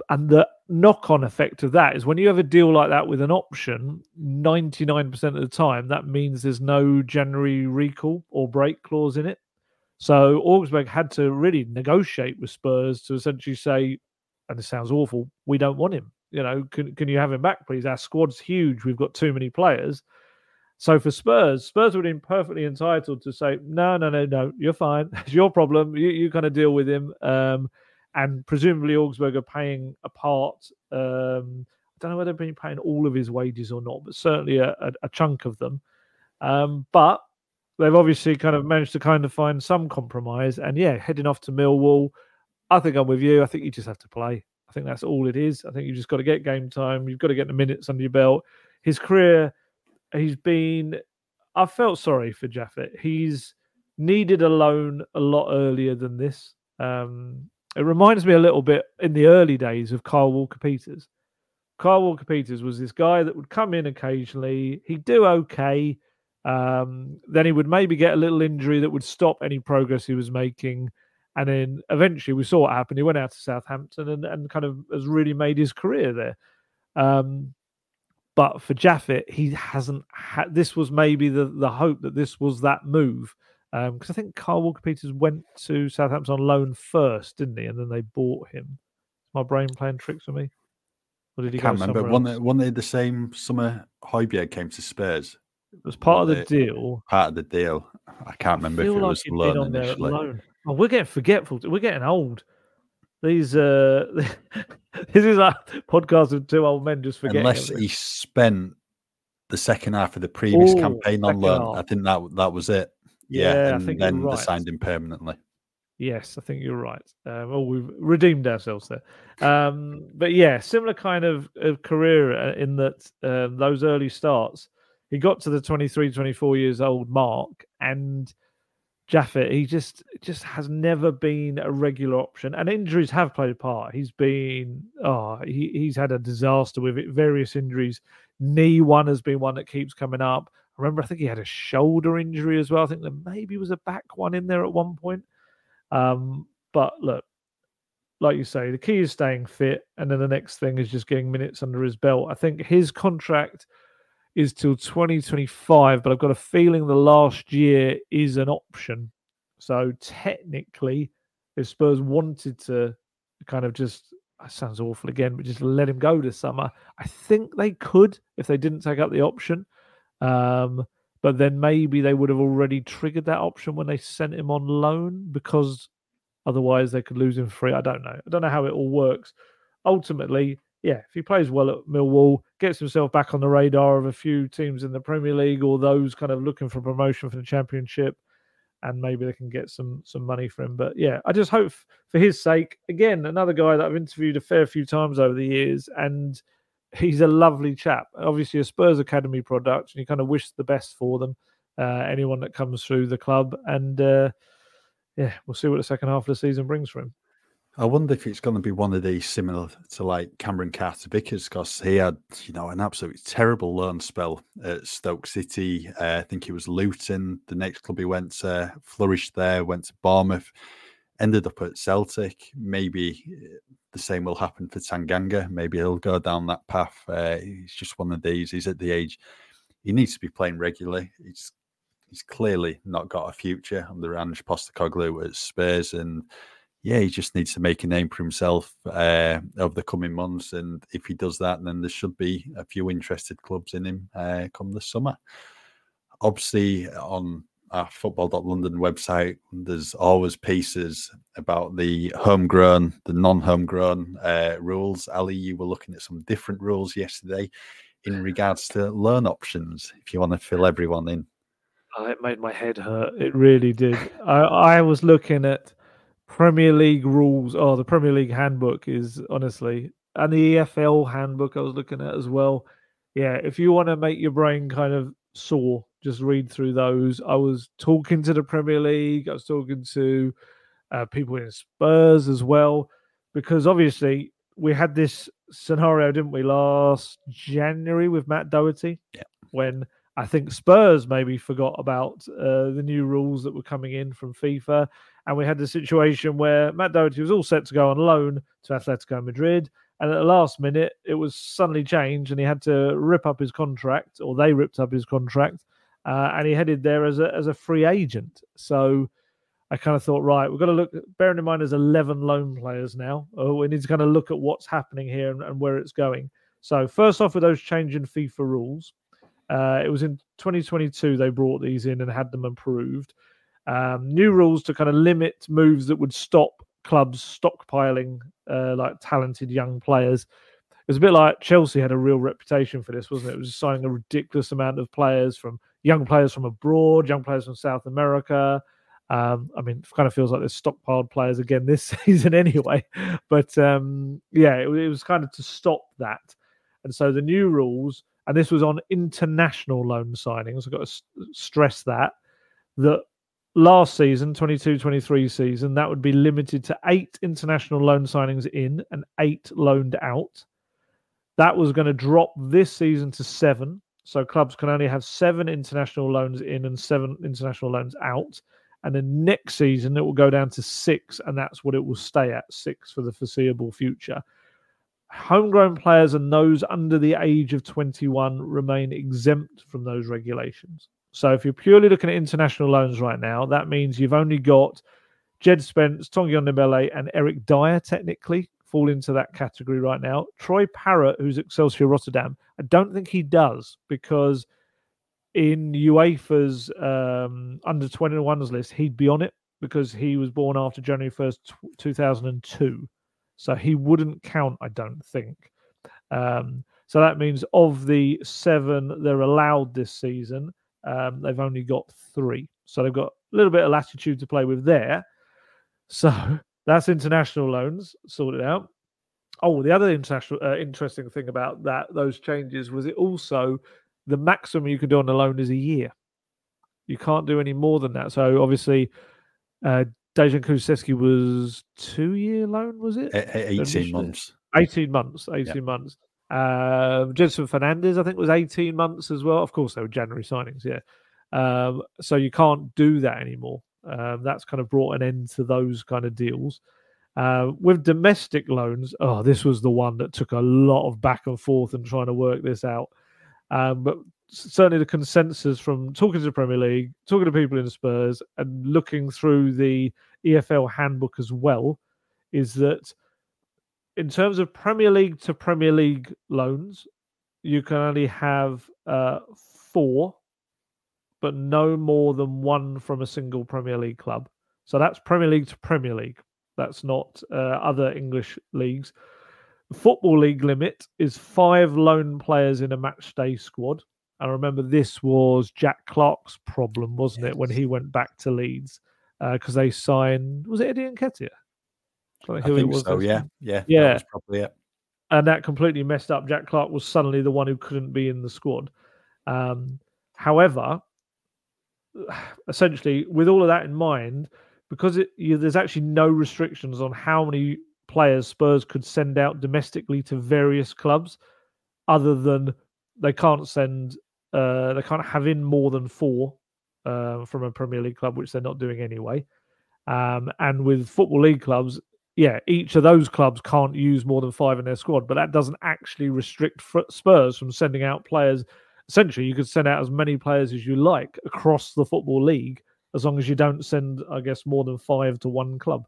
And the knock on effect of that is when you have a deal like that with an option, 99% of the time, that means there's no January recall or break clause in it. So Augsburg had to really negotiate with Spurs to essentially say, and this sounds awful, we don't want him. You know, can, can you have him back, please? Our squad's huge. We've got too many players. So for Spurs, Spurs would have been perfectly entitled to say, no, no, no, no, you're fine. It's your problem. You, you kind of deal with him. Um, and presumably Augsburg are paying a part. Um, I don't know whether they've been paying all of his wages or not, but certainly a, a, a chunk of them. Um, but they've obviously kind of managed to kind of find some compromise. And yeah, heading off to Millwall, I think I'm with you. I think you just have to play. I think that's all it is. I think you just got to get game time. You've got to get the minutes under your belt. His career, he's been. I felt sorry for Japhet. He's needed a loan a lot earlier than this. Um, it reminds me a little bit in the early days of Kyle Walker Peters. Kyle Walker Peters was this guy that would come in occasionally. He'd do okay. Um, then he would maybe get a little injury that would stop any progress he was making. And then eventually we saw what happened. He went out to Southampton and, and kind of has really made his career there. Um, but for Japhet, he hasn't had this was maybe the, the hope that this was that move because um, I think Carl Walker Peters went to Southampton on loan first, didn't he? And then they bought him. My brain playing tricks with me. Or did he I can't remember. One, one they the same summer Højbjerg came to Spurs. It was part of the deal. Part of the deal. I can't remember I if it like was loan initially. Loan. Oh, we're getting forgetful. We're getting old. These uh, this is a podcast of two old men just forgetting. Unless everything. he spent the second half of the previous Ooh, campaign on loan, half. I think that that was it. Yeah, yeah and then right. they signed him permanently. Yes, I think you're right. Um, well, we've redeemed ourselves there. Um, but yeah, similar kind of, of career uh, in that um, those early starts, he got to the 23, 24 years old mark, and Japhet, he just just has never been a regular option, and injuries have played a part. He's been oh, he, he's had a disaster with it, various injuries. Knee one has been one that keeps coming up remember, I think he had a shoulder injury as well. I think there maybe was a back one in there at one point. Um, but look, like you say, the key is staying fit, and then the next thing is just getting minutes under his belt. I think his contract is till 2025, but I've got a feeling the last year is an option. So technically, if Spurs wanted to kind of just sounds awful again, but just let him go this summer. I think they could if they didn't take up the option. Um, but then maybe they would have already triggered that option when they sent him on loan because otherwise they could lose him free. I don't know. I don't know how it all works. Ultimately, yeah, if he plays well at Millwall, gets himself back on the radar of a few teams in the Premier League or those kind of looking for promotion for the Championship, and maybe they can get some some money for him. But yeah, I just hope for his sake. Again, another guy that I've interviewed a fair few times over the years, and he's a lovely chap. Obviously, a Spurs Academy product, and you kind of wish the best for them. Uh, anyone that comes through the club, and uh, yeah, we'll see what the second half of the season brings for him. I wonder if it's going to be one of these similar to like Cameron Carter Vickers because he had, you know, an absolutely terrible loan spell at Stoke City. Uh, I think he was Luton. The next club he went to flourished there, went to Bournemouth, ended up at Celtic. Maybe uh, the same will happen for Tanganga. Maybe he'll go down that path. Uh, he's just one of these. He's at the age he needs to be playing regularly. He's he's clearly not got a future under Ange Postecoglou at Spurs and yeah, he just needs to make a name for himself uh, over the coming months. And if he does that, then there should be a few interested clubs in him uh, come the summer. Obviously, on our football.london website, there's always pieces about the homegrown, the non homegrown uh, rules. Ali, you were looking at some different rules yesterday in regards to loan options, if you want to fill everyone in. Oh, it made my head hurt. It really did. I, I was looking at Premier League rules. Oh, the Premier League handbook is honestly, and the EFL handbook I was looking at as well. Yeah, if you want to make your brain kind of sore, just read through those. I was talking to the Premier League. I was talking to uh, people in Spurs as well, because obviously we had this scenario, didn't we, last January with Matt Doherty? Yeah. When I think Spurs maybe forgot about uh, the new rules that were coming in from FIFA. And we had the situation where Matt Doherty was all set to go on loan to Atletico Madrid. And at the last minute, it was suddenly changed and he had to rip up his contract, or they ripped up his contract. Uh, and he headed there as a, as a free agent. So I kind of thought, right, we've got to look, bearing in mind there's 11 loan players now. Oh, we need to kind of look at what's happening here and, and where it's going. So, first off, with those changing FIFA rules, uh, it was in 2022 they brought these in and had them approved. Um, new rules to kind of limit moves that would stop clubs stockpiling uh, like talented young players. It was a bit like Chelsea had a real reputation for this, wasn't it? It was signing a ridiculous amount of players from young players from abroad, young players from South America. Um, I mean, it kind of feels like there's stockpiled players again this season anyway. But um, yeah, it, it was kind of to stop that. And so the new rules and this was on international loan signings. I've got to stress that that last season, 22-23 season, that would be limited to eight international loan signings in and eight loaned out. That was going to drop this season to seven. So clubs can only have seven international loans in and seven international loans out. And then next season, it will go down to six, and that's what it will stay at six for the foreseeable future homegrown players and those under the age of 21 remain exempt from those regulations. So if you're purely looking at international loans right now, that means you've only got Jed Spence, Tanguy Ndombele, and Eric Dier technically fall into that category right now. Troy Parrott, who's Excelsior Rotterdam, I don't think he does because in UEFA's um, under 21s list, he'd be on it because he was born after January 1st, 2002. So he wouldn't count, I don't think. Um, so that means of the seven they're allowed this season, um, they've only got three. So they've got a little bit of latitude to play with there. So that's international loans sorted out. Oh, the other international uh, interesting thing about that those changes was it also the maximum you can do on a loan is a year. You can't do any more than that. So obviously, uh, Dejan Kulusevski was two year loan, was it? A- 18 months. 18 months. 18 yeah. months. Um, Jenson Fernandez, I think, was 18 months as well. Of course, they were January signings, yeah. Um, so you can't do that anymore. Um, that's kind of brought an end to those kind of deals. Uh, with domestic loans, oh, this was the one that took a lot of back and forth and trying to work this out. Um, but certainly the consensus from talking to the Premier League, talking to people in Spurs, and looking through the EFL handbook as well, is that in terms of Premier League to Premier League loans, you can only have uh, four, but no more than one from a single Premier League club. So that's Premier League to Premier League. That's not uh, other English leagues. The Football League limit is five loan players in a match day squad. I remember this was Jack Clarke's problem, wasn't yes. it, when he went back to Leeds because uh, they signed was it Eddie Nketiah? I think, was so. Yeah, yeah, yeah. That probably it. And that completely messed up. Jack Clarke was suddenly the one who couldn't be in the squad. Um, however, essentially, with all of that in mind, because it, you, there's actually no restrictions on how many players Spurs could send out domestically to various clubs, other than they can't send, uh, they can't have in more than four uh, from a Premier League club, which they're not doing anyway. Um, and with football league clubs, yeah, each of those clubs can't use more than five in their squad, but that doesn't actually restrict Spurs from sending out players. Essentially, you could send out as many players as you like across the football league, as long as you don't send, I guess, more than five to one club.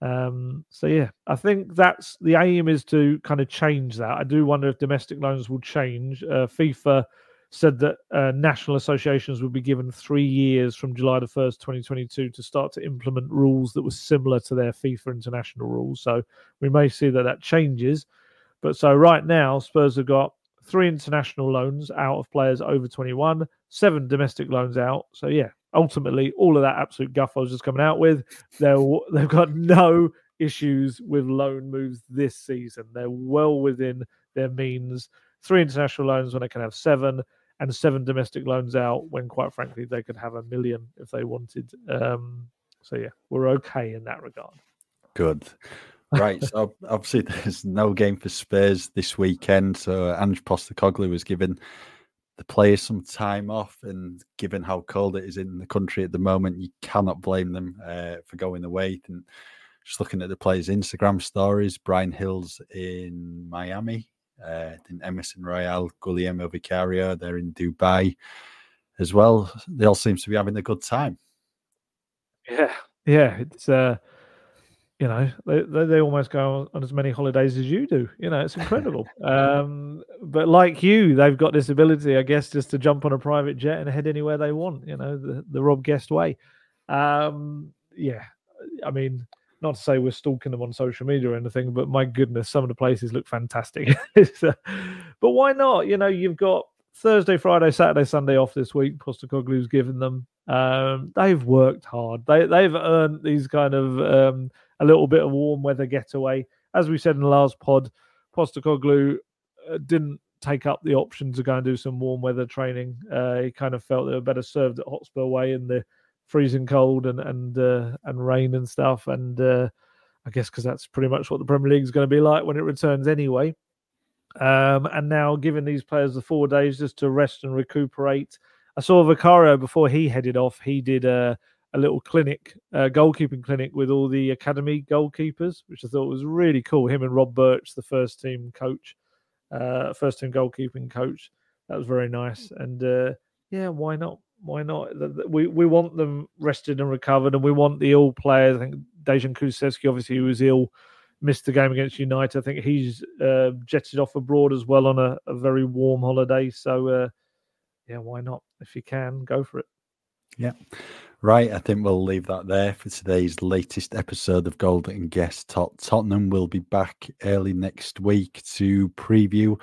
Um, so yeah, I think that's the aim is to kind of change that. I do wonder if domestic loans will change. Uh, FIFA said that uh, national associations would be given three years from July the 1st, 2022, to start to implement rules that were similar to their FIFA international rules. So we may see that that changes. But so right now, Spurs have got three international loans out of players over 21, seven domestic loans out. So yeah, ultimately, all of that absolute guff I was just coming out with, they're, they've got no issues with loan moves this season. They're well within their means. Three international loans when they can have seven and seven domestic loans out when, quite frankly, they could have a million if they wanted. Um, so yeah, we're okay in that regard. Good. Right. so obviously, there's no game for Spurs this weekend. So Ange Postecoglou was given the players some time off, and given how cold it is in the country at the moment, you cannot blame them uh, for going away. And just looking at the players' Instagram stories, Bryan Gil's in Miami uh, in Emerson Royal, Guglielmo Vicario, they're in Dubai as well. They all seem to be having a good time. Yeah, yeah, it's uh, you know, they, they, they almost go on as many holidays as you do. You know, it's incredible. um, but like you, they've got this ability, I guess, just to jump on a private jet and head anywhere they want. You know, the the Rob Guest way. Um, yeah, I mean, not to say we're stalking them on social media or anything, but my goodness, some of the places look fantastic. But why not? You know, you've got Thursday, Friday, Saturday, Sunday off this week. Postecoglou's given them. Um, they've worked hard. They they've earned these kind of um, a little bit of warm weather getaway. As we said in the last pod, Postecoglou uh, didn't take up the option to go and do some warm weather training. Uh, he kind of felt they were better served at Hotspur Way in the freezing cold and and uh, and rain and stuff. And uh, I guess because that's pretty much what the Premier League is going to be like when it returns anyway. Um, and now giving these players the four days just to rest and recuperate. I saw Vicario before he headed off. He did a, a little clinic, a goalkeeping clinic with all the academy goalkeepers, which I thought was really cool. Him and Rob Burch, the first team coach, uh, first team goalkeeping coach. That was very nice. And uh, yeah, why not? why not? We we want them rested and recovered, and we want the ill players. I think Dejan Kulusevski, obviously, was ill, missed the game against United. I think he's uh, jetted off abroad as well on a, a very warm holiday. So, uh, yeah, why not? If you can, go for it. Yeah. Right, I think we'll leave that there for today's latest episode of Gold & Guest Tot. Tottenham will be back early next week to preview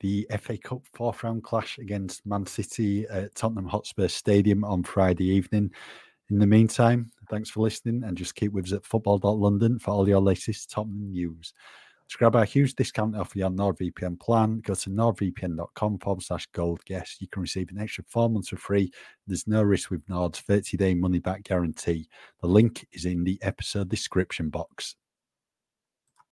the FA Cup fourth round clash against Man City at Tottenham Hotspur Stadium on Friday evening. In the meantime, thanks for listening and just keep with us at football.london for all your latest Tottenham news. To grab our huge discount off your NordVPN plan, go to nordvpn.com forward slash gold guest. You can receive an extra four months for free. There's no risk with Nord's 30 day money back guarantee. The link is in the episode description box.